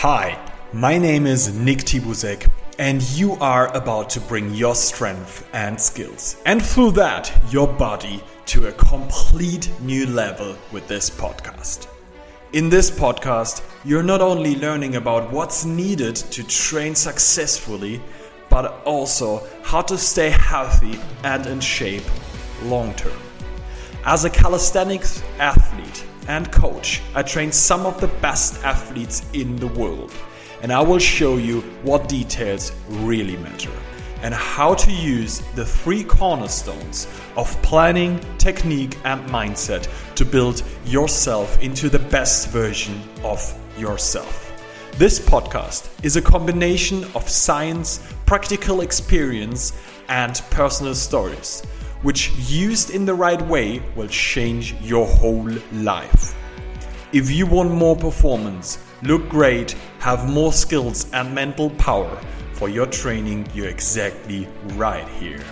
Hi, my name is Nick Tibuzek, and you are about to bring your strength and skills, and through that, your body to a complete new level with this podcast. In this podcast, you're not only learning about what's needed to train successfully, but also how to stay healthy and in shape long term. As a calisthenics athlete and coach, I train some of the best athletes in the world, and I will show you what details really matter and how to use the three cornerstones of planning, technique, and mindset to build yourself into the best version of yourself. This podcast is a combination of science, practical experience, and personal stories, which used in the right way will change your whole life. If you want more performance, look great, have more skills and mental power for your training, you're exactly right here.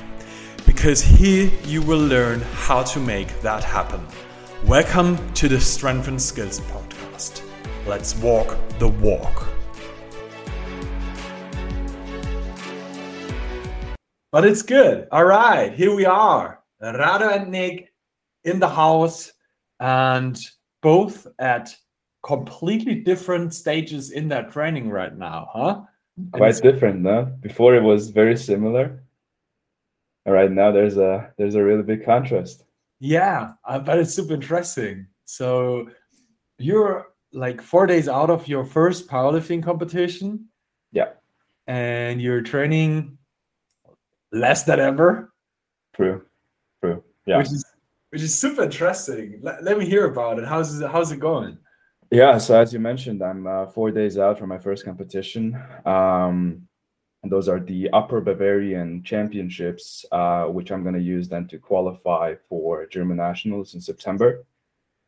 Because here you will learn how to make that happen. Welcome to the Strength and Skills Podcast. Let's walk the walk. But it's good. All right, here we are. Rado and Nick in the house, and both at completely different stages in their training right now, huh? Quite different, no? Before it was very similar. Right now, there's a there's a really big contrast. Yeah, but it's super interesting. So you're like four days out of your first powerlifting competition. Yeah. And you're training less than ever. True. True. Yeah. Which is which is super interesting. Let, let me hear about it. How's it, how's it going? Yeah. So as you mentioned, I'm uh, four days out from my first competition. Um, and those are the Upper Bavarian Championships, uh, which I'm going to use then to qualify for German nationals in September.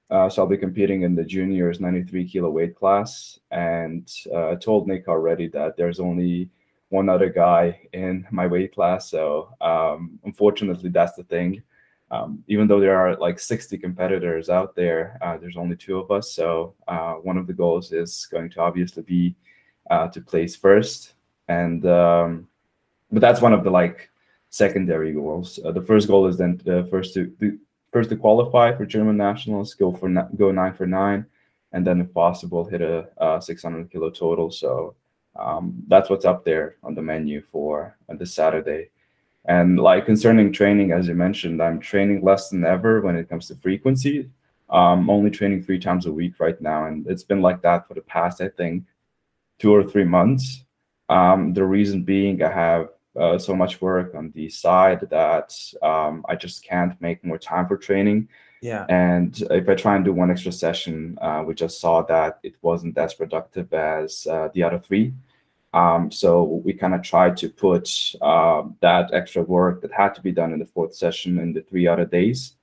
Uh, so I'll be competing in the juniors 93 kilo weight class. And uh, I told Nick already that there's only one other guy in my weight class. So um, unfortunately, that's the thing. Um, even though there are like 60 competitors out there, uh, there's only two of us. So uh, one of the goals is going to obviously be uh, to place first. And um, but that's one of the like secondary goals. Uh, the first goal is then uh, first to, first to qualify for German nationals, go for go nine for nine, and then if possible hit a, a 600 kilo total. So um, that's what's up there on the menu for uh, this Saturday. And like concerning training, as you mentioned, I'm training less than ever when it comes to frequency. I'm only training three times a week right now, and it's been like that for the past, I think, two or three months. Um, the reason being, I have uh, so much work on the side that um, I just can't make more time for training. Yeah. And if I try and do one extra session, uh, we just saw that it wasn't as productive as uh, the other three. Um, so we kind of tried to put uh, that extra work that had to be done in the fourth session in the three other days.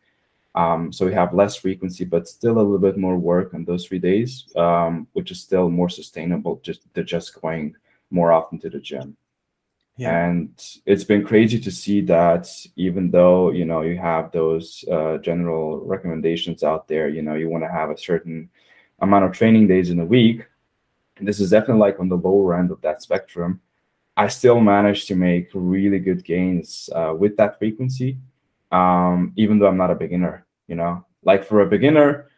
Um, so we have less frequency, but still a little bit more work on those three days, um, which is still more sustainable just to just going more often to the gym. Yeah. And it's been crazy to see that even though you know you have those uh, general recommendations out there, you know you want to have a certain amount of training days in a week, this is definitely like on the lower end of that spectrum. I still managed to make really good gains uh, with that frequency, um, even though I'm not a beginner. You know, like for a beginner,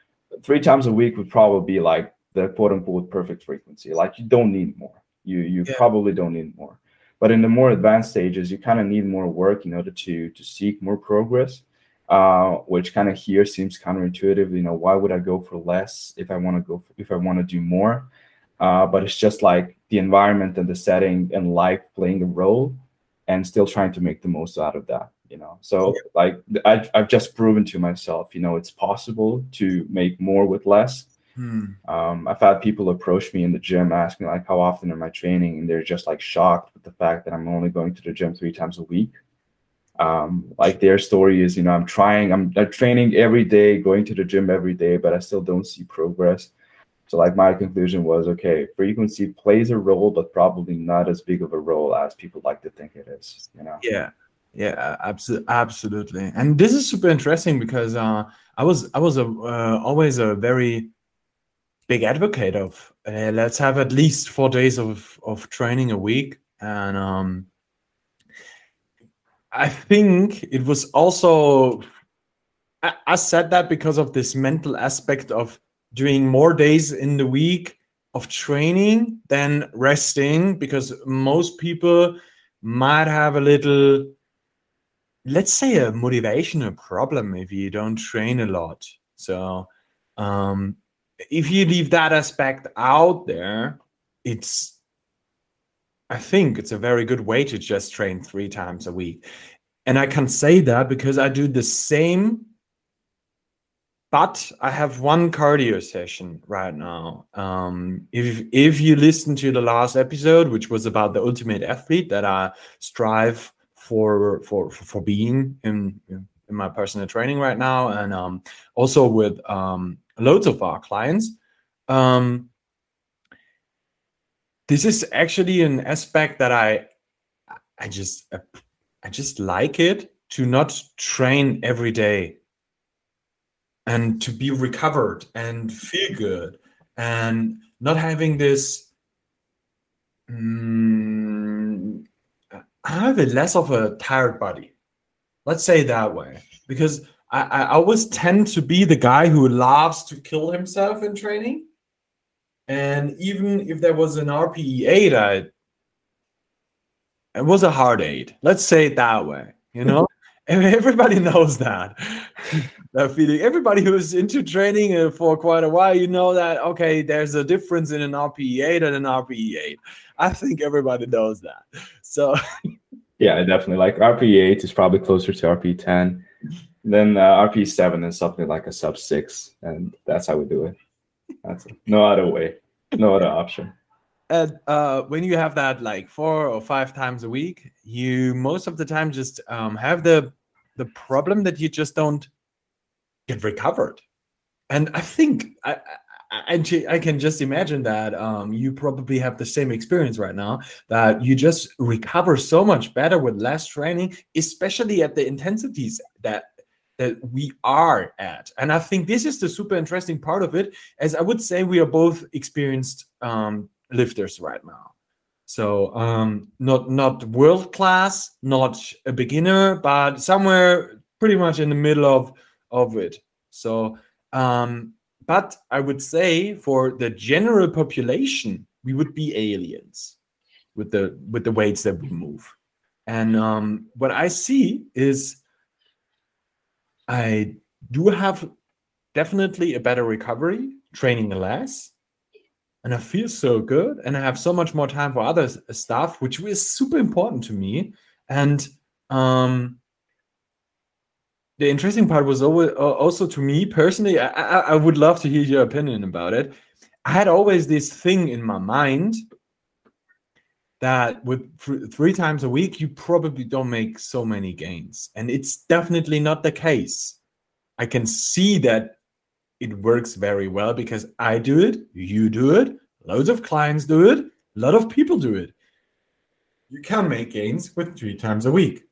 three times a week would probably be like the quote unquote perfect frequency. Like you don't need more. You you yeah. probably don't need more. But in the more advanced stages, you kind of need more work in order to to seek more progress. Uh, which kind of here seems counterintuitive. You know, why would I go for less if I want to go for, if I want to do more? Uh, but it's just like the environment and the setting and life playing a role and still trying to make the most out of that you know? So yeah. like I, i've just proven to myself you know it's possible to make more with less. Hmm. um, i've had people approach me in the gym asking like how often am i training? And they're just like shocked with the fact that i'm only going to the gym three times a week. Um, like their story is you know i'm trying I'm, I'm training every day going to the gym every day but i still don't see progress so like my conclusion was okay, frequency plays a role, but probably not as big of a role as people like to think it is. You know? Yeah, yeah, absolutely, absolutely. And this is super interesting because uh, I was I was a, uh, always a very big advocate of uh, let's have at least four days of of training a week, and um, I think it was also I, I said that because of this mental aspect of doing more days in the week of training than resting because most people might have a little let's say a motivational problem if you don't train a lot. So um if you leave that aspect out there it's i think it's a very good way to just train three times a week. And i can say that because i do the same but I have one cardio session right now. Um, if if you listen to the last episode, which was about the ultimate athlete that I strive for for for being in in my personal training right now, and um, also with um, loads of our clients, um, this is actually an aspect that I I just I just like it to not train every day and to be recovered and feel good and not having this mm, I have a less of a tired body. Let's say that way. Because I, I always tend to be the guy who loves to kill himself in training. And even if there was an RPE 8, I, it was a hard 8. Let's say it that way, you know? Everybody knows that. That feeling. Everybody who's into training uh, for quite a while you know that okay there's a difference in an rpe8 and an rpe8 i think everybody knows that. So yeah definitely like rpe8 is probably closer to rpe10 then uh, rpe7 is something like a sub 6 and that's how we do it. That's no other way. No other option and uh, when you have that like four or five times a week, you most of the time just um, have the the problem that you just don't get recovered. And I think I, I, I can just imagine that um, you probably have the same experience right now that you just recover so much better with less training, especially at the intensities that that we are at. And I think this is the super interesting part of it, as I would say we are both experienced um, lifters right now. So um, not not world class, not a beginner, but somewhere pretty much in the middle of of it. So, um, but I would say for the general population, we would be aliens with the with the weights that we move. And um, what I see is I do have definitely a better recovery training less and I feel so good and I have so much more time for other stuff, which is super important to me. And um, the interesting part was always, also to me personally, I, I, I would love to hear your opinion about it. I had always this thing in my mind that with th- three times a week, you probably don't make so many gains. And it's definitely not the case. I can see that it works very well because I do it, you do it, loads of clients do it, a lot of people do it. You can make gains with three times a week.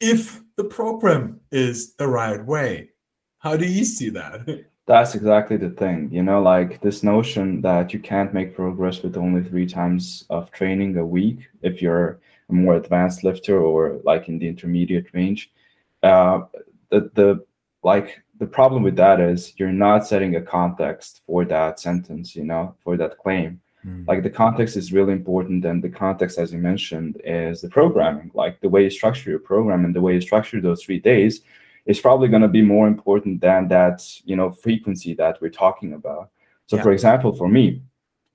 If the program is the right way, how do you see that? That's exactly the thing, you know, like this notion that you can't make progress with only three times of training a week if you're a more advanced lifter or like in the intermediate range. Uh, the the like the problem with that is you're not setting a context for that sentence you know for that claim mm. like the context is really important and the context as you mentioned is the programming like the way you structure your program and the way you structure those three days is probably going to be more important than that you know frequency that we're talking about so yeah. for example for me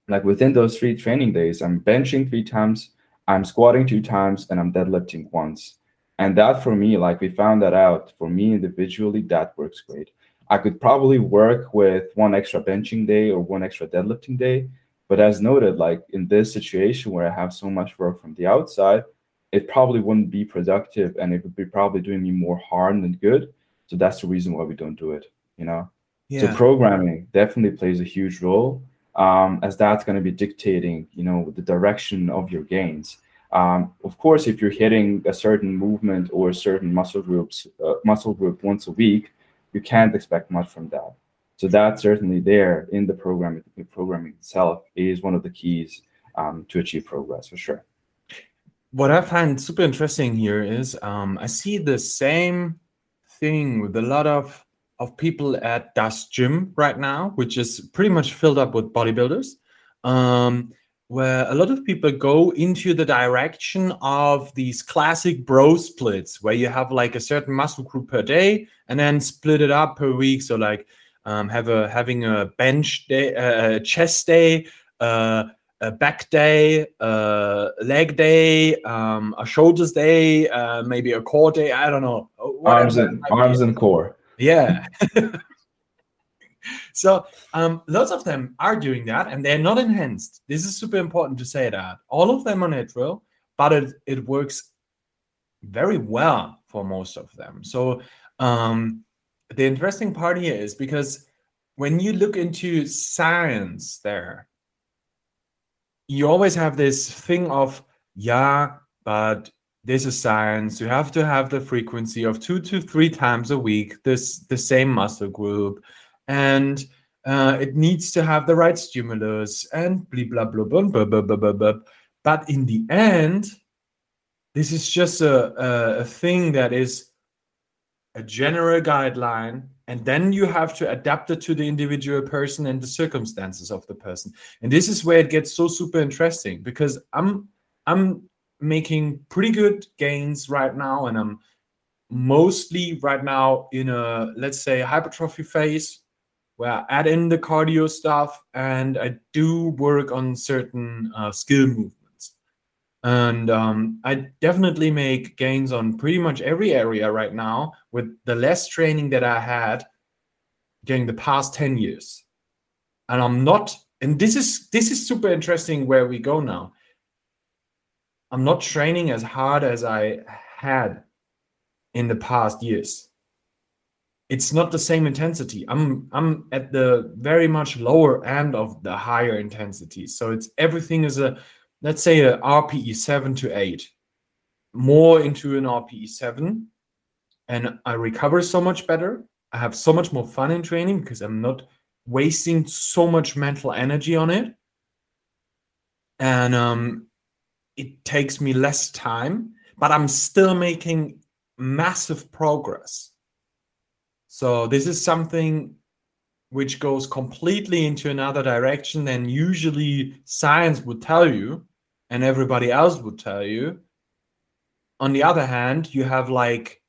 like within those three training days i'm benching three times i'm squatting two times and i'm deadlifting once and that for me, like we found that out for me individually, that works great. I could probably work with one extra benching day or one extra deadlifting day. But as noted, like in this situation where I have so much work from the outside, it probably wouldn't be productive and it would be probably doing me more harm than good. So that's the reason why we don't do it, you know? Yeah. So programming definitely plays a huge role um, as that's going to be dictating, you know, the direction of your gains. Um, of course, if you're hitting a certain movement or a certain muscle groups, uh, muscle group once a week, you can't expect much from that. So that certainly there in the programming, the programming itself is one of the keys um, to achieve progress for sure. What I find super interesting here is um, I see the same thing with a lot of of people at Das Gym right now, which is pretty much filled up with bodybuilders, um, where a lot of people go into the direction of these classic bro splits, where you have like a certain muscle group per day and then split it up per week. So like um, have a having a bench day, uh, a chest day, uh, a back day, a leg day, um, a shoulders day, uh, maybe a core day. I don't know. Arms and arms and core. Yeah. so um, lots of them are doing that, and they're not enhanced. This is super important to say that all of them are natural, but it it works very well for most of them. So um, the interesting part here is because when you look into science, there you always have this thing of yeah, but this is science. You have to have the frequency of two to three times a week, this the same muscle group, and uh, it needs to have the right stimulus and blah blah blah blah blah blah blah blah. But in the end, this is just a, a, a thing that is a general guideline and then you have to adapt it to the individual person and the circumstances of the person and this is where it gets so super interesting because i'm i'm making pretty good gains right now and i'm mostly right now in a let's say hypertrophy phase where i add in the cardio stuff and i do work on certain uh, skill movements. And um, i definitely make gains on pretty much every area right now with the less training that i had during the past 10 years. And i'm not and this is this is super interesting where we go now. I'm not training as hard as I had in the past years. It's not the same intensity. I'm I'm at the very much lower end of the higher intensity. So it's everything is a let's say a RPE 7 to 8. More into an RPE 7 and I recover so much better. I have so much more fun in training because I'm not wasting so much mental energy on it. And um, it takes me less time, but I'm still making massive progress. So this is something which goes completely into another direction than usually science would tell you and everybody else would tell you. On the other hand, you have like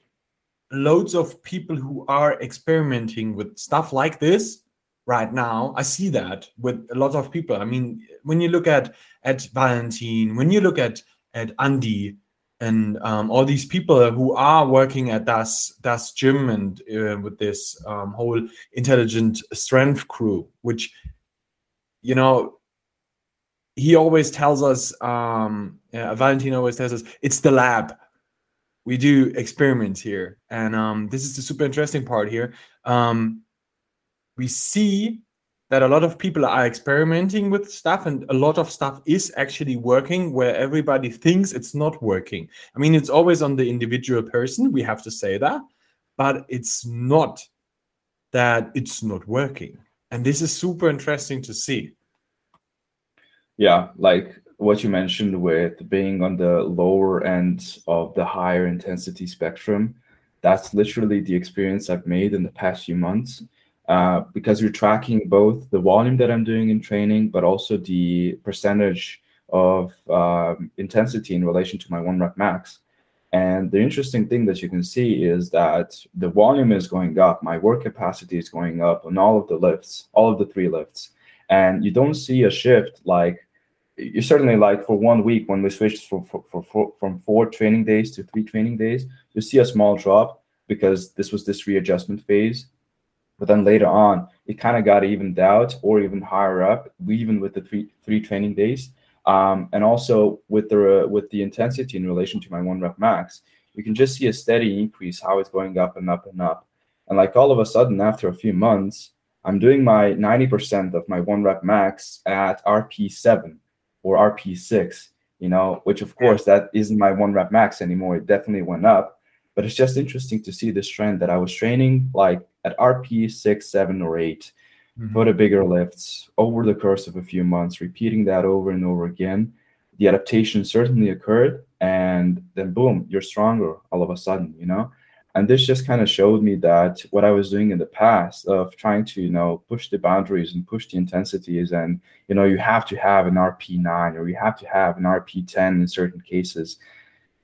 loads of people who are experimenting with stuff like this right now. I see that with a lot of people. I mean, when you look at at Valentin, when you look at at Andy and um, all these people who are working at Das Das Gym and uh, with this um, whole intelligent strength crew, which you know he always tells us um yeah, Valentin always tells us it's the lab. We do experiments here. And um this is the super interesting part here. Um we see that a lot of people are experimenting with stuff and a lot of stuff is actually working where everybody thinks it's not working. I mean, it's always on the individual person, we have to say that, but it's not that it's not working. And this is super interesting to see. Yeah, like what you mentioned with being on the lower end of the higher intensity spectrum, that's literally the experience I've made in the past few months uh, because you're tracking both the volume that I'm doing in training, but also the percentage of um, intensity in relation to my one rep max. And the interesting thing that you can see is that the volume is going up, my work capacity is going up on all of the lifts, all of the three lifts. And you don't see a shift like you certainly like for one week when we switched from, for, from four training days to three training days, you see a small drop because this was this readjustment phase but then later on, it kind of got evened out or even higher up, even with the three three training days. Um, and also with the uh, with the intensity in relation to my one rep max, you can just see a steady increase how it's going up and up and up. And like all of a sudden, after a few months, I'm doing my 90% of my one rep max at RP7 or RP6, you know, which of course that isn't my one rep max anymore. It definitely went up. But it's just interesting to see this trend that I was training like at RP six, seven, or 8 Mhm. for the bigger lifts over the course of a few months, repeating that over and over again. The adaptation certainly occurred, and then boom, you're stronger all of a sudden, you know. And this just kind of showed me that what I was doing in the past of trying to, you know, push the boundaries and push the intensities, and you know, you have to have an RP nine or you have to have an RP ten in certain cases.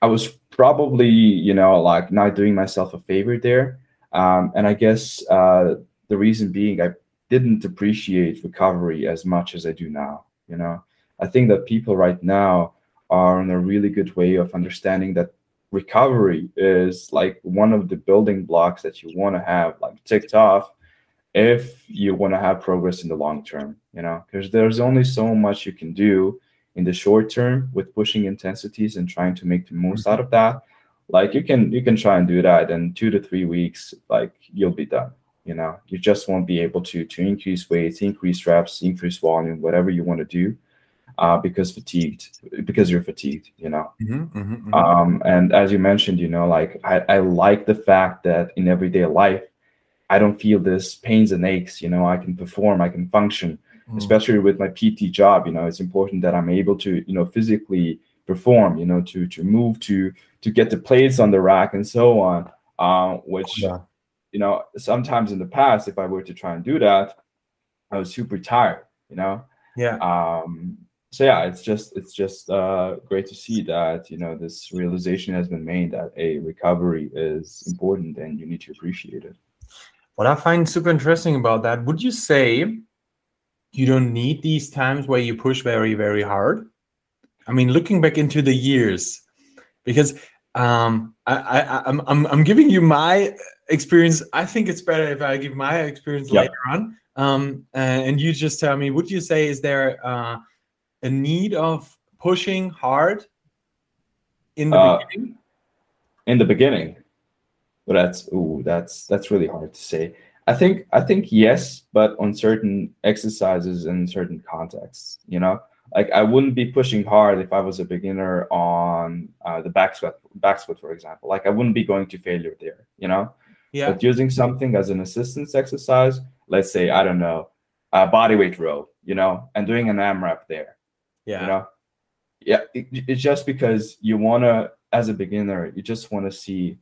I was probably, you know, like not doing myself a favor there. Um, and I guess uh, the reason being, I didn't appreciate recovery as much as I do now. You know, I think that people right now are in a really good way of understanding that recovery is like one of the building blocks that you want to have like ticked off if you want to have progress in the long term you know because there's only so much you can do in the short term with pushing intensities and trying to make the most out of that like you can you can try and do that in two to three weeks like you'll be done you know? You just won't be able to to increase weights increase reps increase volume whatever you want to do uh, because fatigued because you're fatigued you know? Mhm, mhm, mhm. um, and as you mentioned you know like I, I like the fact that in everyday life i don't feel this pains and aches you know? I can perform i can function Mm. especially with my pt job you know it's important that i'm able to you know physically perform you know to to move to to get the plates on the rack and so on uh, which Yeah. you know sometimes in the past if i were to try and do that i was super tired you know Yeah. um so yeah it's just it's just uh great to see that you know this realization has been made that a recovery is important and you need to appreciate it What I find super interesting about that, would you say you don't need these times where you push very, very hard? I mean, looking back into the years, because um, I, I, I'm, I'm, I'm giving you my experience. I think it's better if I give my experience Yeah. later on. Um, and you just tell me, would you say is there uh, a need of pushing hard in the Uh, beginning? in the beginning but that's ooh that's that's really hard to say i think i think yes but on certain exercises in certain contexts you know like i wouldn't be pushing hard if i was a beginner on uh, the back squat back squat for example like i wouldn't be going to failure there you know Yeah. but using something as an assistance exercise let's say i don't know a body weight row you know and doing an amrap there Yeah. you know yeah it, it's just because you want to as a beginner you just want to see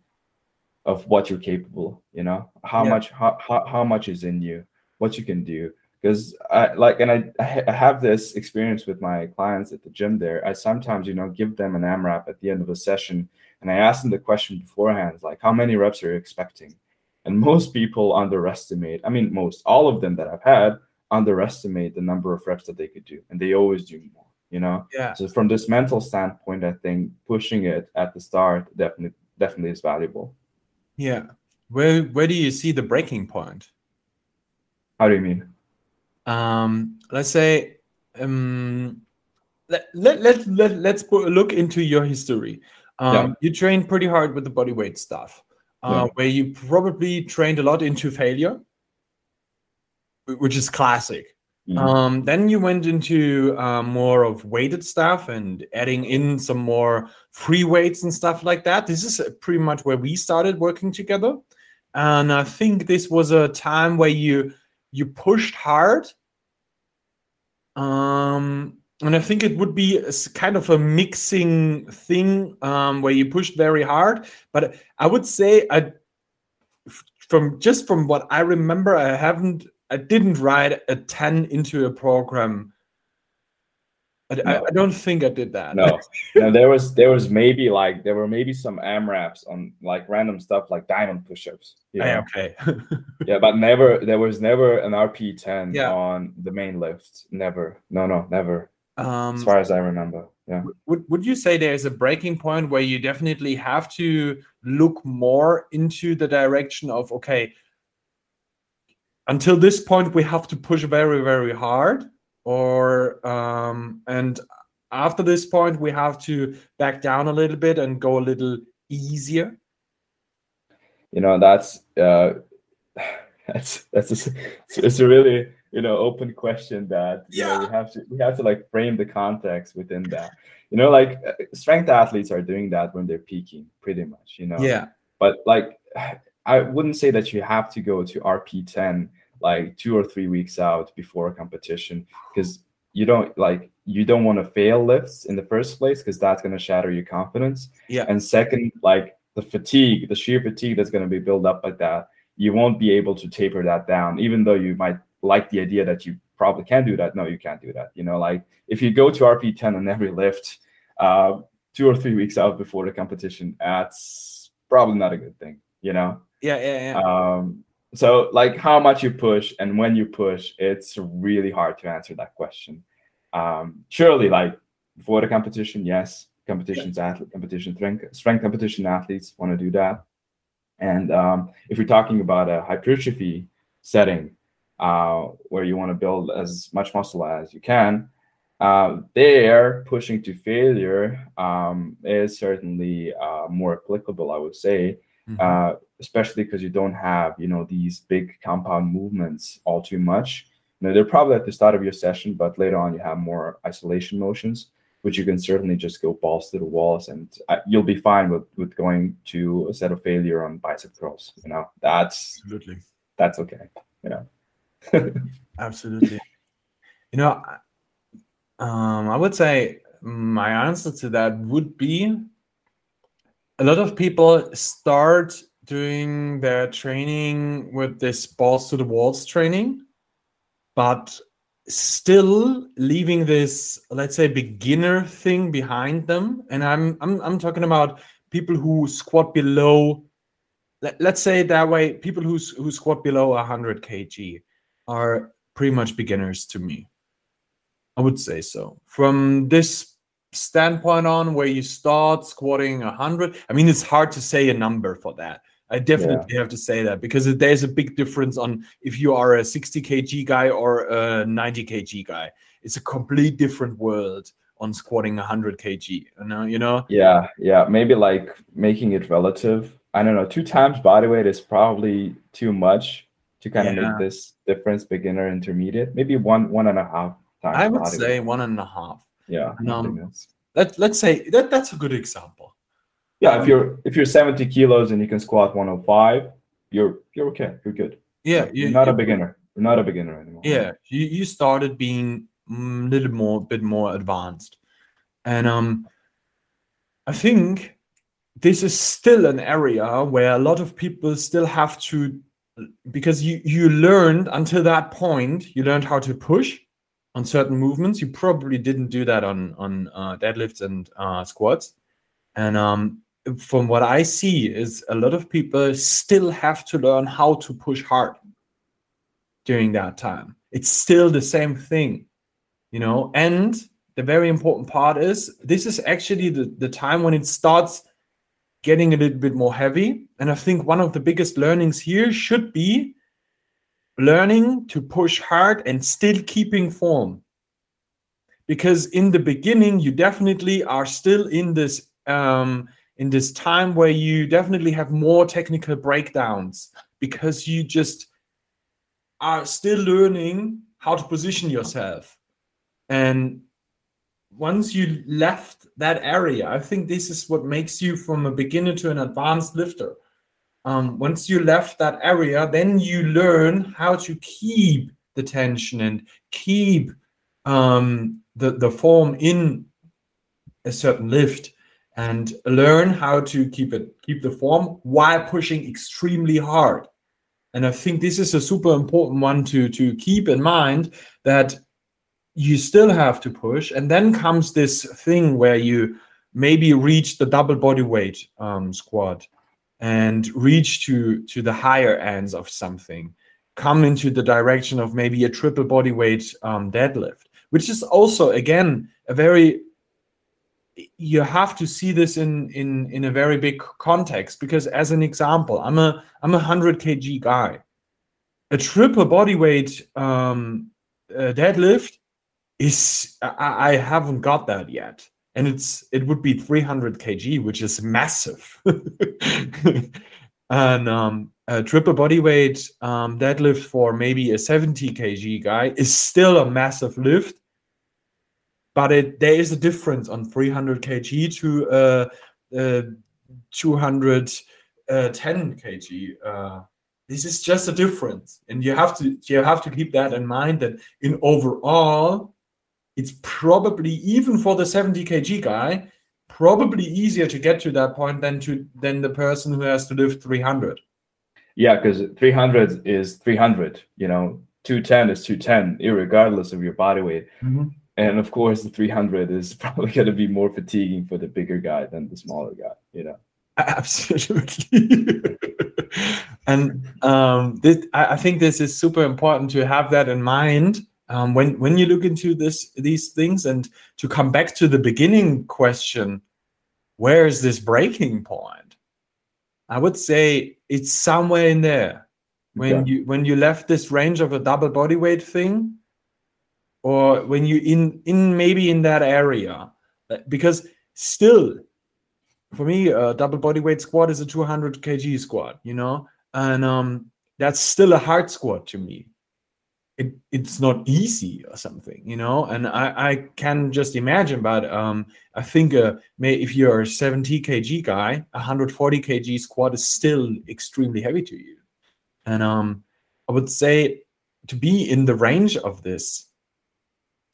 of what you're capable you know? How Yeah. much how, how, how much is in you? What you can do? Because i like and I, I have this experience with my clients at the gym there. I sometimes you know give them an amrap at the end of a session and i ask them the question beforehand like how many reps are you expecting? And most people underestimate i mean most all of them that i've had underestimate the number of reps that they could do and they always do more you know? Yeah. so from this mental standpoint i think pushing it at the start definitely definitely is valuable Yeah. Where where do you see the breaking point? how do you mean Um, let's say um, let, let, let, let, let's put, look into your history. Um, Yeah. You trained pretty hard with the body weight stuff, uh, Yeah. where you probably trained a lot into failure, which is classic. Mhm. Um, then you went into uh, more of weighted stuff and adding in some more free weights and stuff like that. This is uh, pretty much where we started working together, and I think this was a time where you you pushed hard. Um, and I think it would be s- kind of a mixing thing um, where you pushed very hard, but I would say I from just from what I remember, I haven't, I didn't write a 10 into a program. I, No. I don't think I did that. no no there was there was maybe like there were maybe some amraps on like random stuff like diamond push-ups Yeah, know? okay. yeah but never there was never an rp10 Yeah. on the main lift never no no never um, as far as i remember yeah would, would you say there's a breaking point where you definitely have to look more into the direction of, okay, until this point, we have to push very, very hard? Or, um, and after this point, we have to back down a little bit and go a little easier? you know that's uh that's that's a, it's, a really you know open question that you know we have to we have to like frame the context within that you know like uh, strength athletes are doing that when they're peaking pretty much you know Yeah. but like I wouldn't say that you have to go to RP10 like two or three weeks out before a competition because you don't like you don't want to fail lifts in the first place because that's going to shatter your confidence. Yeah. And second, like the fatigue, the sheer fatigue that's going to be built up like that, you won't be able to taper that down, even though you might like the idea that you probably can do that. No, you can't do that. You know, like if you go to RP10 on every lift, uh, two or three weeks out before the competition, that's probably not a good thing. You know. Yeah, yeah, yeah. Um, so like how much you push and when you push, it's really hard to answer that question. Um, surely, like before the competition, yes, competitions, athlete, competition, strength, strength competition athletes want to do that. And um, if you're talking about a hypertrophy setting uh, where you want to build as much muscle as you can, uh, there pushing to failure um, is certainly uh, more applicable, I would say, mm-hmm. Especially because you don't have you know these big compound movements all too much. You know, they're probably at the start of your session, but later on you have more isolation motions, which you can certainly just go balls to the walls, and uh, you'll be fine with with going to a set of failure on bicep curls. You know, that's absolutely that's okay. You know, absolutely. You know, um, I would say my answer to that would be a lot of people start doing their training with this balls to the walls training, but still leaving this, let's say, beginner thing behind them. And I'm I'm I'm talking about people who squat below, let, let's say that way, people who who squat below 100 kg are pretty much beginners to me. I would say so. From this standpoint on where you start squatting 100 i mean it's hard to say a number for that I definitely yeah. have to say that because there's a big difference on if you are a 60 kg guy or a 90 kg guy. It's a complete different world on squatting 100 kg. You know, you know. Yeah, yeah. Maybe like making it relative. I don't know. Two times body weight is probably too much to kind of make this difference, beginner, intermediate. Maybe one, one and a half times. I would say weight. one and a half. Yeah. Um, let, let's say that that's a good example yeah, if you're if you're 70 kilos and you can squat 105, you're you're okay. You're good. Yeah, you're you, not a beginner. You're not a beginner anymore. Yeah, you, you started being a little more bit more advanced, and um, I think this is still an area where a lot of people still have to because you you learned until that point you learned how to push on certain movements you probably didn't do that on on uh, deadlifts and uh, squats and um from what I see is a lot of people still have to learn how to push hard during that time. It's still the same thing, you know. And the very important part is this is actually the, the time when it starts getting a little bit more heavy. And I think one of the biggest learnings here should be learning to push hard and still keeping form. Because in the beginning, you definitely are still in this um, in this time where you definitely have more technical breakdowns because you just are still learning how to position yourself. And once you left that area, I think this is what makes you from a beginner to an advanced lifter. Um, once you left that area, then you learn how to keep the tension and keep um, the, the form in a certain lift and learn how to keep it keep the form while pushing extremely hard. And i think this is a super important one to to keep in mind that you still have to push and then comes this thing where you maybe reach the double body weight um, squat and reach to to the higher ends of something come into the direction of maybe a triple body weight um, deadlift which is also again a very you have to see this in in in a very big context because as an example i'm a i'm a 100 kg guy. A triple body weight um, uh, deadlift is I, I, haven't got that yet. And it's it would be 300 kg which is massive. And um, a triple body weight um, deadlift for maybe a 70 kg guy is still a massive lift but it there is a difference on 300 kg to uh, uh 200 uh, 10 kg. Uh, this is just a difference, and you have to you have to keep that in mind. That in overall, it's probably even for the 70 kg guy, probably easier to get to that point than to than the person who has to lift 300. Yeah, because 300 is 300. You know, 210 is 210, regardless of your body weight. Mm-hmm. And of course, the 300 is probably going to be more fatiguing for the bigger guy than the smaller guy. You know. Absolutely. and um, this, I, I think this is super important to have that in mind um, when when you look into this these things. And to come back to the beginning question, where is this breaking point? I would say it's somewhere in there. When okay. you when you left this range of a double body weight thing, or when you in in maybe in that area, because still for me, a double body weight squat is a 200 kg squat, you know, and um, that's still a hard squat to me. It, it's not easy or something, you know, and I, I can just imagine, but um, I think uh, may, if you're a 70 kg guy, 140 kg squat is still extremely heavy to you. And um, I would say to be in the range of this,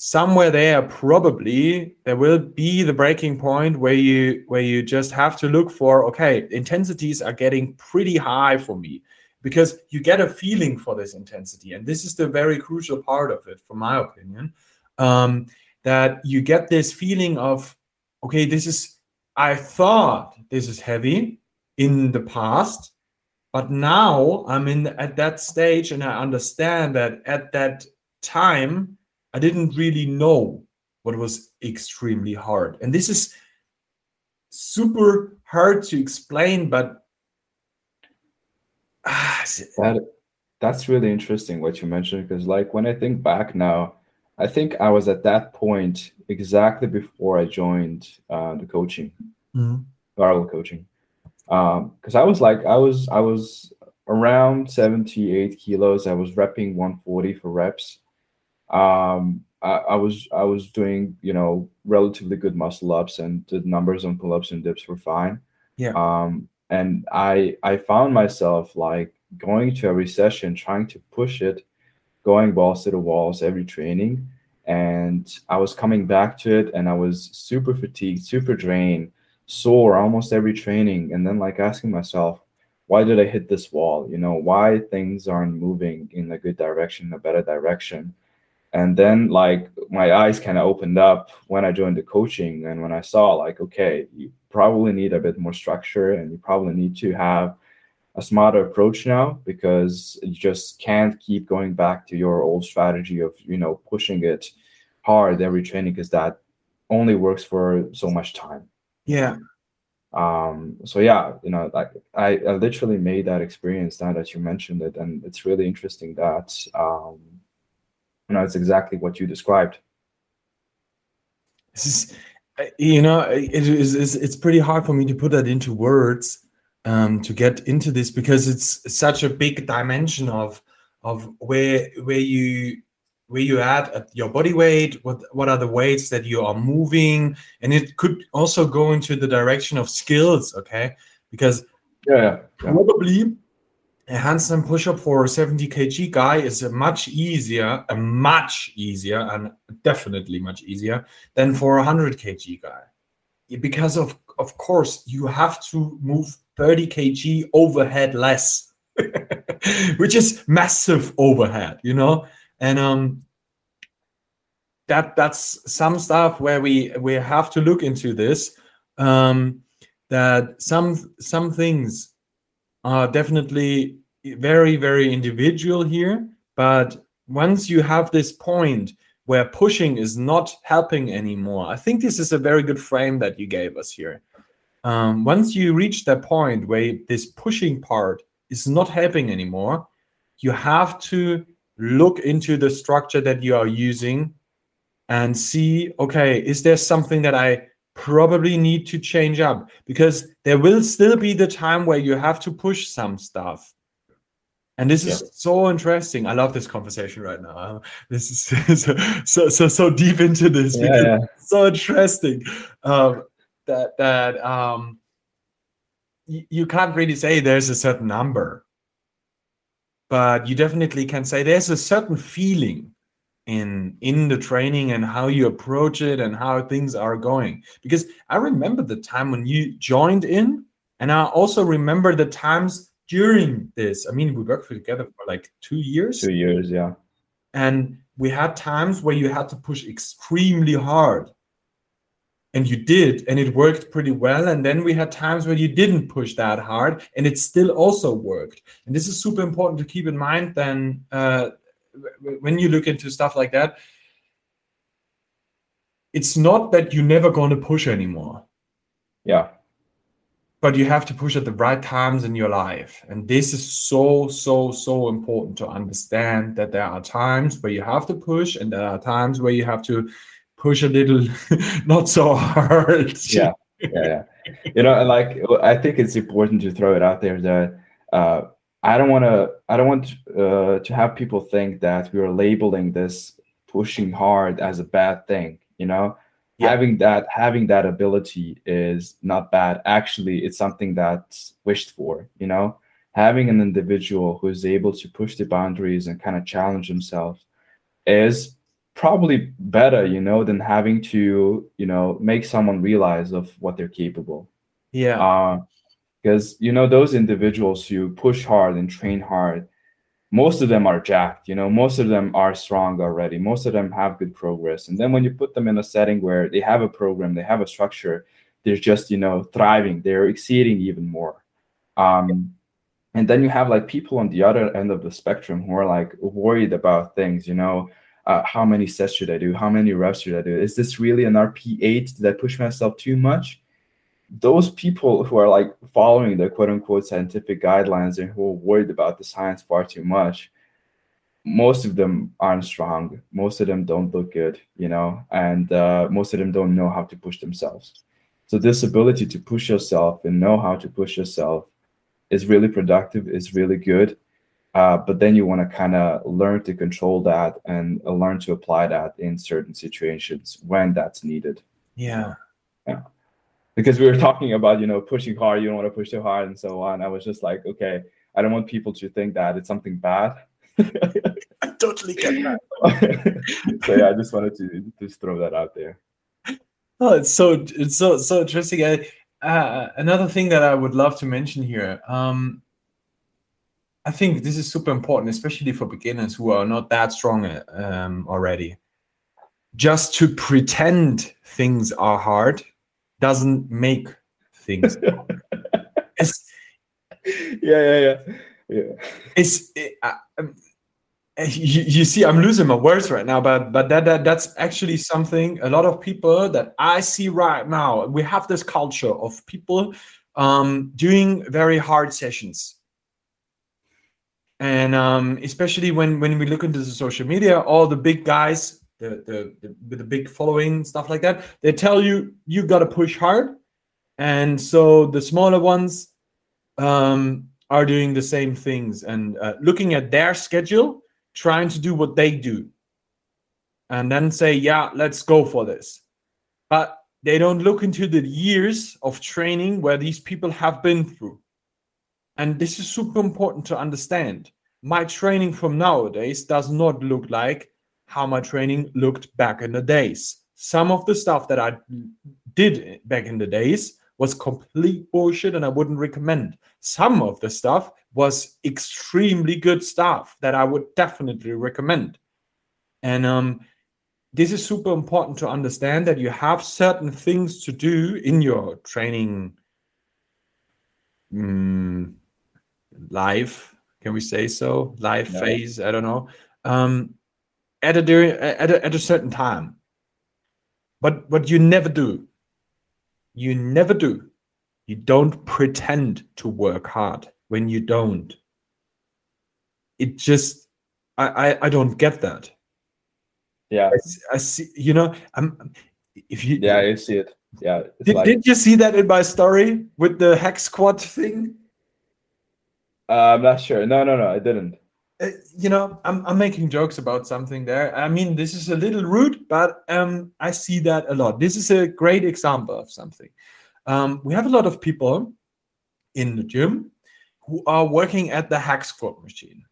somewhere there probably there will be the breaking point where you where you just have to look for okay intensities are getting pretty high for me. Because you get a feeling for this intensity and this is the very crucial part of it from my opinion um, that you get this feeling of okay this is i thought this is heavy in the past but now i'm in at that stage and i understand that at that time I didn't really know what was extremely hard. And this is super hard to explain, but ah, that, that's really interesting what you mentioned because like when I think back now, I think I was at that point exactly before I joined uh, the coaching, mm-hmm. coaching. Because um, I was like, I was, I was around 78 kilos. I was repping 140 for reps um, I, I, was I was doing you know relatively good muscle ups and the numbers on pull ups and dips were fine. Yeah. Um, and I I found myself like going to every session trying to push it, going balls to the walls every training, and I was coming back to it and I was super fatigued, super drained, sore almost every training, and then like asking myself. Why did I hit this wall? You know, why things aren't moving in a good direction, a better direction? And then like my eyes kind of opened up when i joined the coaching and when i saw like okay you probably need a bit more structure and you probably need to have a smarter approach now because you just can't keep going back to your old strategy of you know pushing it hard every training because that only works for so much time. Yeah. Um so yeah you know like I, I literally made that experience now that you mentioned it and it's really interesting that um know, it's exactly what you described. This is, uh, you know, it is it's pretty hard for me to put that into words um, to get into this because it's such a big dimension of of where where you where you at at your body weight what what are the weights that you are moving and it could also go into the direction of skills okay because yeah, yeah. probably a handstand push-up for a 70 kg guy is a much easier, a much easier, and definitely much easier than for a 100 kg guy, because of of course you have to move 30 kg overhead less, which is massive overhead, you know, and um. That, that's some stuff where we we have to look into this um, that some some things are definitely very, very individual here. But once you have this point where pushing is not helping anymore, I think this is a very good frame that you gave us here. Um, once you reach that point where this pushing part is not helping anymore, you have to look into the structure that you are using and see okay, is there something that I probably need to change up? Because there will still be the time where you have to push some stuff and this is so interesting. I love this conversation right now. This is so so so, so deep into this because yeah. so interesting um, that that um, you can't really say there's a certain number, but you definitely can say there's a certain feeling in in the training and how you approach it and how things are going. Because I remember the time when you joined in, and I also remember the times during this. I mean, we worked together for like two years. Two years, yeah. And we had times where you had to push extremely hard and you did and it worked pretty well and then we had times where you didn't push that hard and it still also worked and this is super important to keep in mind then uh, when you look into stuff like that it's not that you're never going to push anymore yeah but you have to push at the right times in your life. And this is so so so important to understand that there are times where you have to push and there are times where you have to push a little not so hard. Yeah yeah yeah. You know like i think it's important to throw it out there that uh, i don't want to i don't want uh, to have people think that we are labeling this pushing hard as a bad thing you know yeah. having that having that ability is not bad. Actually it's something that's wished for you know? Having an individual who's able to push the boundaries and kind of challenge himself is probably better you know than having to you know make someone realize of what they're capable. Yeah. Because uh, you know those individuals who push hard and train hard most of them are jacked you know most of them are strong already most of them have good progress and then when you put them in a setting where they have a program they have a structure they're just you know thriving they're exceeding even more um and then you have like people on the other end of the spectrum who are like worried about things you know uh, how many sets should I do? How many reps should I do? Is this really an RPE 8? Did I push myself too much? Those people who are like following the quote unquote scientific guidelines and who are worried about the science far too much, most of them aren't strong. Most of them don't look good, you know, and uh, most of them don't know how to push themselves. So, this ability to push yourself and know how to push yourself is really productive, is really good uh, but then you want to kind of learn to control that and uh, learn to apply that in certain situations when that's needed. Yeah. Yeah. Because we were talking about, you know, pushing hard, you don't want to push too hard and so on. I was just like, okay, I don't want people to think that it's something bad. I totally get that. so yeah, I just wanted to just throw that out there. Oh, it's so it's so so interesting. I, uh, another thing that I would love to mention here. Um, I think this is super important, especially for beginners who are not that strong um, already. Just to pretend things are hard doesn't make things. yeah, yeah, yeah, yeah. It's it, uh, um, you, you, see, I'm losing my words right now, but but that, that that's actually something a lot of people that I see right now. We have this culture of people um, doing very hard sessions and um, especially when when we look into the social media all the big guys the, the, the with the big following stuff like that. They tell you you got to push hard. And so the smaller ones um, are doing the same things and uh, looking at their schedule trying to do what they do. And then say yeah let's go for this. But they don't look into the years of training where these people have been through. And this is super important to understand. My training from nowadays does not look like how my training looked back in the days. Some of the stuff that I did back in the days was complete bullshit and I wouldn't recommend. Some of the stuff was extremely good stuff that I would definitely recommend. And um, this is super important to understand that you have certain things to do in your training um, live can we say so live no. phase i don't know um at a, at a at a certain time. But what you never do. You never do. You don't pretend to work hard when you don't. It just i i, I don't get that. Yeah. I, I, see you know i'm if you yeah i see it. Yeah did, like... did you see that in my story with the hack squat thing? Uh, I'm not sure. No, no, no, I didn't. Uh, you know, I'm, I'm making jokes about something there. I mean, this is a little rude, but um, I see that a lot. This is a great example of something. Um, we have a lot of people in the gym who are working at the hack squat machine.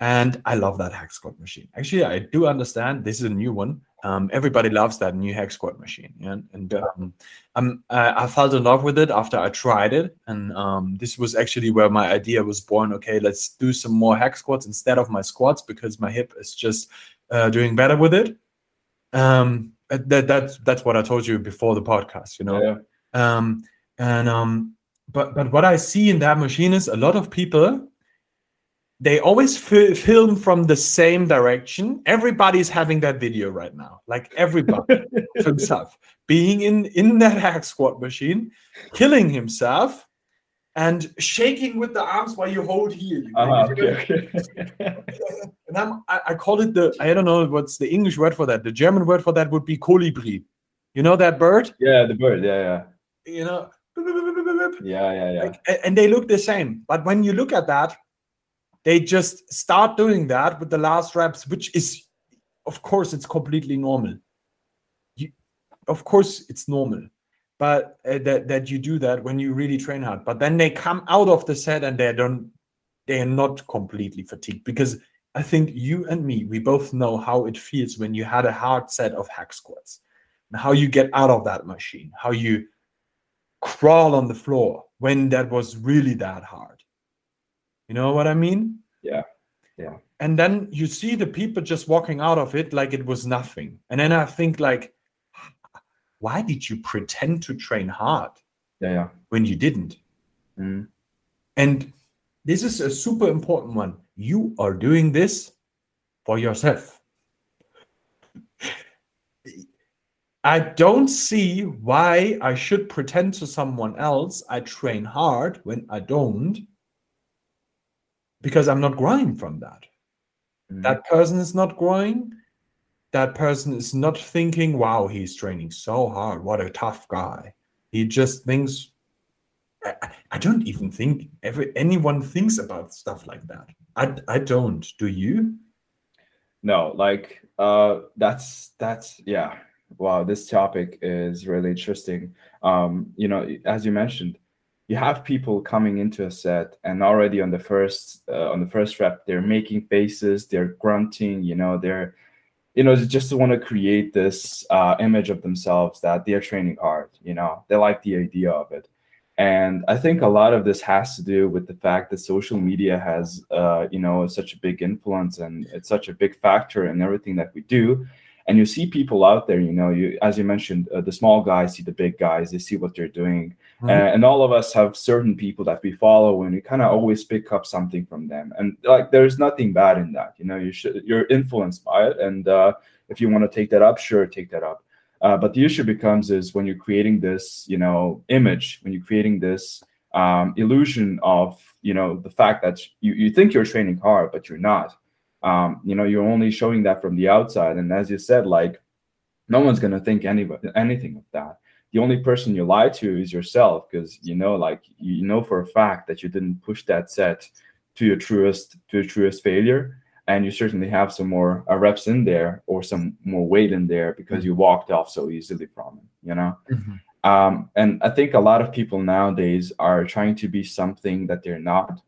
And I love that hack squat machine. Actually, I do understand this is a new one. Um, everybody loves that new hack squat machine. Yeah? And um, I'm, I, I fell in love with it after I tried it. And um, this was actually where my idea was born. Okay, let's do some more hack squats instead of my squats because my hip is just uh, doing better with it. Um, that, that's that's what I told you before the podcast, you know. Yeah. Um, and um, but but what I see in that machine is a lot of people they always fi- film from the same direction. Everybody's having that video right now, like everybody himself being in in that hack squat machine, killing himself, and shaking with the arms while you hold here. You Uh-huh, okay, okay. and I'm, I, I call it the I don't know what's the English word for that. The German word for that would be Kolibri. You know that bird? yeah, the bird. Yeah, yeah, You know, yeah, yeah, yeah. like, and they look the same. But when you look at that, they just start doing that with the last reps, which is, of course, it's completely normal. You, of course, it's normal, but uh, that that you do that when you really train hard. But then they come out of the set and they don't, they are not completely fatigued because I think you and me, we both know how it feels when you had a hard set of hack squats, and how you get out of that machine, how you crawl on the floor when that was really that hard. You know what I mean? Yeah. Yeah. And then you see the people just walking out of it like it was nothing. And then I think like, why did you pretend to train hard yeah, yeah. when you didn't? Mm. And this is a super important one. You are doing this for yourself. I don't see why I should pretend to someone else I train hard when I don't, because I'm not growing from that. Mm. That person is not growing. That person is not thinking, wow, he's training so hard. What a tough guy. He just thinks, I, I don't even think every, anyone thinks about stuff like that. I, I don't. Do you? No, like uh that's that's yeah. Wow, this topic is really interesting. Um, you know, as you mentioned, you have people coming into a set and already on the first uh, on the first rep they're making faces, they're grunting, you know, they're you know, just want to create this uh, image of themselves that they're training hard, you know, they like the idea of it. And I think a lot of this has to do with the fact that social media has, uh, you know, such a big influence and it's such a big factor in everything that we do. And you see people out there, you know, you as you mentioned, uh, the small guys see the big guys, they see what they're doing. Uh, and all of us have certain people that we follow, and we kind of always pick up something from them. And like, there's nothing bad in that, you know. You should you're influenced by it, and uh, if you want to take that up, sure, take that up. Uh, but the issue becomes is when you're creating this, you know, image, when you're creating this um, illusion of, you know, the fact that you, you think you're training hard, but you're not. Um, you know, you're only showing that from the outside. And as you said, like, no one's gonna think any anything of that. The only person you lie to is yourself, because you know, like, you know for a fact that you didn't push that set to your truest to your truest failure and you certainly have some more uh, reps in there or some more weight in there because you walked off so easily from it you know um, and i think a lot of people nowadays are trying to be something that they're not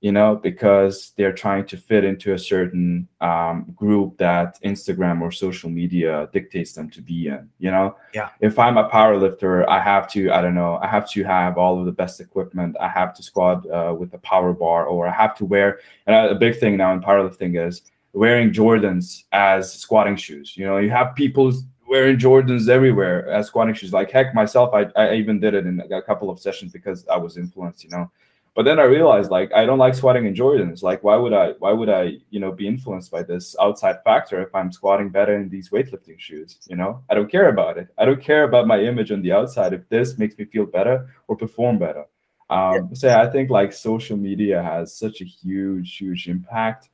you know because they're trying to fit into a certain um, group that instagram or social media dictates them to be in you know? Yeah. if i'm a power lifter i have to i don't know i have to have all of the best equipment. I have to squat uh, with a power bar or i have to wear and a big thing now in powerlifting is wearing jordans as squatting shoes. You know you have people wearing jordans everywhere as squatting shoes. Like heck myself i, I even did it in a couple of sessions because i was influenced you know but then i realized like i don't like squatting in jordans. Like why would i why would i you know be influenced by this outside factor if i'm squatting better in these weightlifting shoes you know? I don't care about it. I don't care about my image on the outside if this makes me feel better or perform better. Um so i think like social media has such a huge huge impact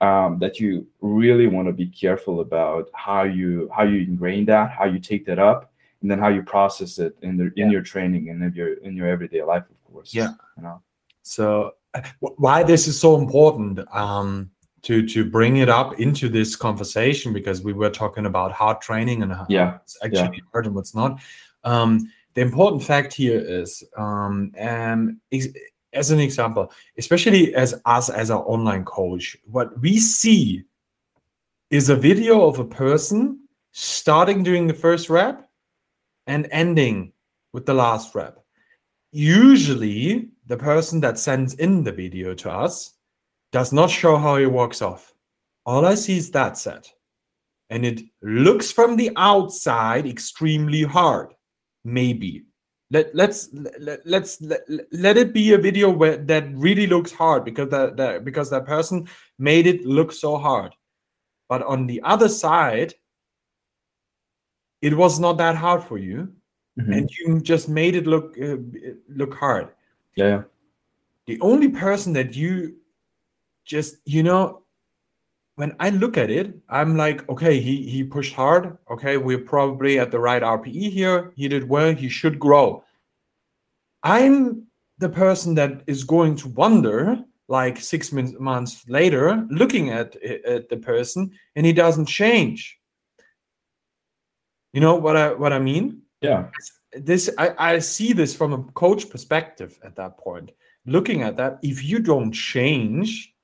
um, that you really want to be careful about how you how you ingrain that how you take that up and then how you process it in the in Yeah. your training and in your in your everyday life of course Yeah. you know So uh, why this is so important um, to to bring it up into this conversation because we were talking about hard training and how Yeah, it's actually hard and what's not. Um, the important fact here is, um, and as an example, especially as us as an online coach, what we see is a video of a person starting doing the first rep and ending with the last rep. Usually, the person that sends in the video to us does not show how he walks off. All I see is that set. And it looks from the outside extremely hard. Maybe. Let, let's let, let's let, let it be a video where that really looks hard because that, that because that person made it look so hard. But on the other side, it was not that hard for you, Mhm. and you just made it look uh, look hard. Yeah. The only person that you just you know when I look at it, I'm like, okay, he he pushed hard. Okay, we're probably at the right RPE here. He did well. He should grow. I'm the person that is going to wonder, like six months later, looking at at the person, and he doesn't change. You know what I what I mean? Yeah. This I, I see this from a coach perspective at that point. Looking at that if you don't change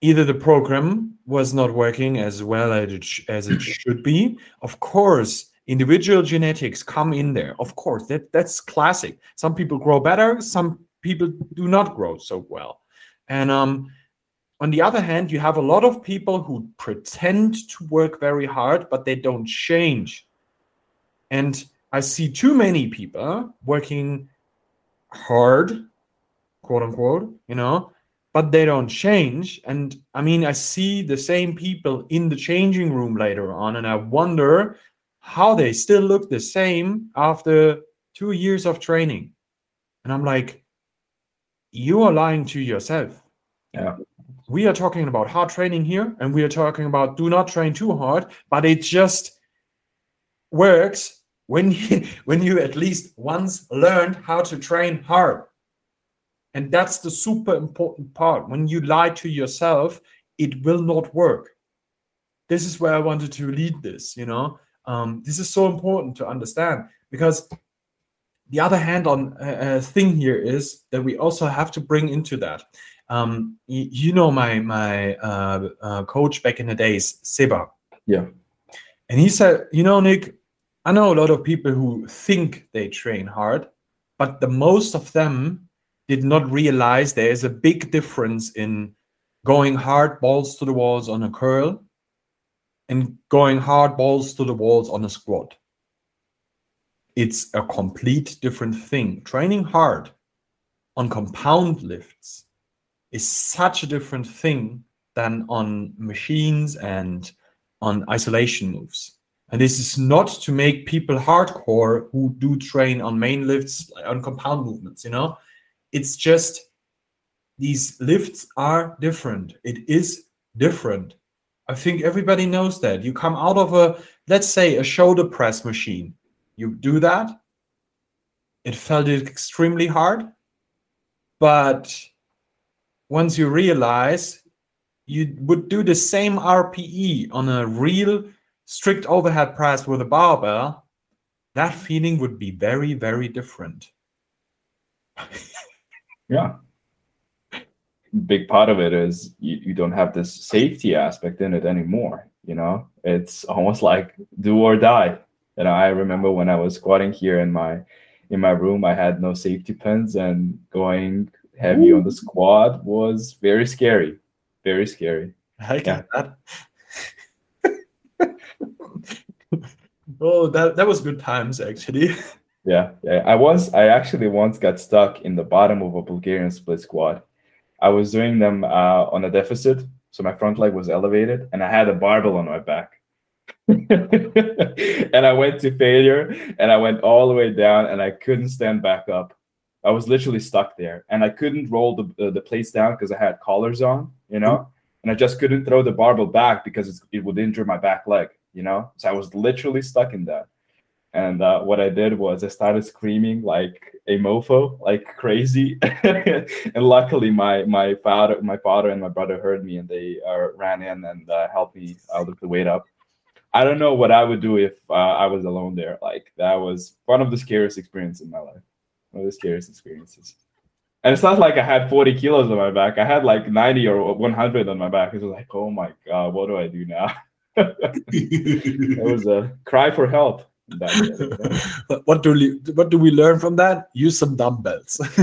either the program was not working as well as it, as it should be of course individual genetics come in there. Of course that that's classic. Some people grow better some people do not grow so well. And um on the other hand you have a lot of people who pretend to work very hard but they don't change. And I see too many people working hard, quote unquote, you know, but they don't change. And I mean, I see the same people in the changing room later on, and I wonder how they still look the same after two years of training. And I'm like, you are lying to yourself. Yeah. We are talking about hard training here, and we are talking about do not train too hard, but it just works when you when you at least once learned how to train hard. And that's the super important part. When you lie to yourself it will not work. This is where i wanted to lead this you know? Um, this is so important to understand because the other hand on uh, thing here is that we also have to bring into that. Um, y- you know my my uh, uh, coach back in the days seba? Yeah. and he said you know nick I know a lot of people who think they train hard, but the most of them did not realize there is a big difference in going hard balls to the walls on a curl and going hard balls to the walls on a squat. It's a complete different thing. Training hard on compound lifts is such a different thing than on machines and on isolation moves. And this is not to make people hardcore who do train on main lifts, on compound movements, you know? It's just these lifts are different. It is different. I think everybody knows that. You come out of a, let's say, a shoulder press machine. You do that. It felt extremely hard. But once you realize you would do the same RPE on a real strict overhead press with a barbell, that feeling would be very, very different. Yeah. Big part of it is you, you don't have this safety aspect in it anymore. You know, it's almost like do or die. You know, I remember when I was squatting here in my in my room, I had no safety pins, and going heavy on the squat was very scary. Very scary. I get that. oh, that, that was good times actually. Yeah, yeah. I once, I actually once got stuck in the bottom of a Bulgarian split squat. I was doing them uh, on a deficit, so my front leg was elevated, and I had a barbell on my back. and I went to failure, and I went all the way down, and I couldn't stand back up. I was literally stuck there, and I couldn't roll the uh, the plates down because I had collars on, you know, and I just couldn't throw the barbell back because it's, it would injure my back leg, you know. So I was literally stuck in that. And uh, what I did was I started screaming like a mofo, like crazy. and luckily, my my father, my father and my brother heard me, and they uh, ran in and uh, helped me uh, lift the weight up. I don't know what I would do if uh, I was alone there. Like that was one of the scariest experiences in my life. One of the scariest experiences. And it's not like I had 40 kilos on my back. I had like 90 or 100 on my back. It was like, oh my god, what do I do now? it was a cry for help. what do we what do we learn from that? Use some dumbbells.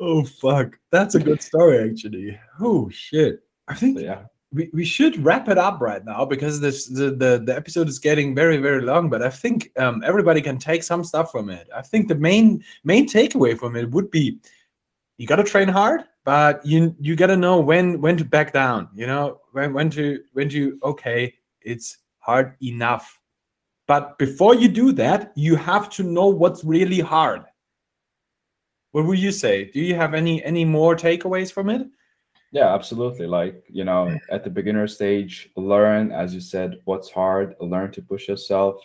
oh fuck, that's a good story actually. Oh shit, I think yeah. We, we should wrap it up right now because this the, the, the episode is getting very very long but i think um, everybody can take some stuff from it i think the main main takeaway from it would be you got to train hard but you you got to know when when to back down you know when when to when to okay it's hard enough. But before you do that, you have to know what's really hard. What would you say? Do you have any any more takeaways from it? Yeah, absolutely. Like, you know, at the beginner stage, learn, as you said, what's hard, learn to push yourself,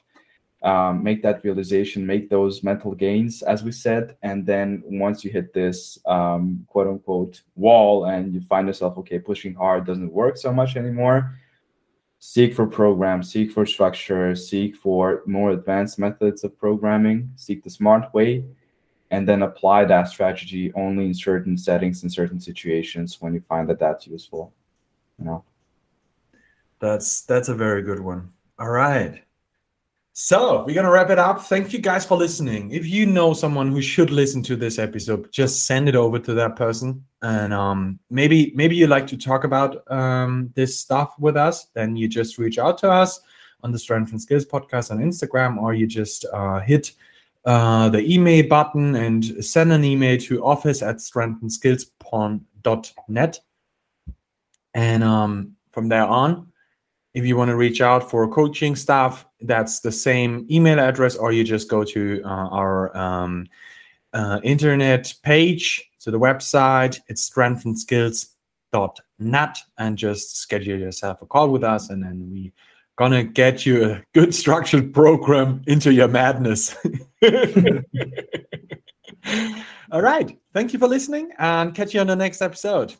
um, make that realization, make those mental gains, as we said. And then once you hit this um, quote unquote wall and you find yourself, okay, pushing hard doesn't work so much anymore, seek for programs, seek for structure, seek for more advanced methods of programming, seek the smart way, and then apply that strategy only in certain settings in certain situations when you find that that's useful. You know. That's that's a very good one. All right. So we're gonna wrap it up. Thank you guys for listening. If you know someone who should listen to this episode, just send it over to that person. And um, maybe maybe you like to talk about um, this stuff with us. Then you just reach out to us on the Strength and Skills podcast on Instagram, or you just uh, hit uh, the email button and send an email to office at strengthandskillspon.net. And um, from there on, if you want to reach out for coaching stuff, that's the same email address, or you just go to uh, our um, uh, internet page, to the website. It's strengthandskills.net, and just schedule yourself a call with us, and then we gonna get you a good structured program into your madness. All right. Thank you for listening and catch you on the next episode.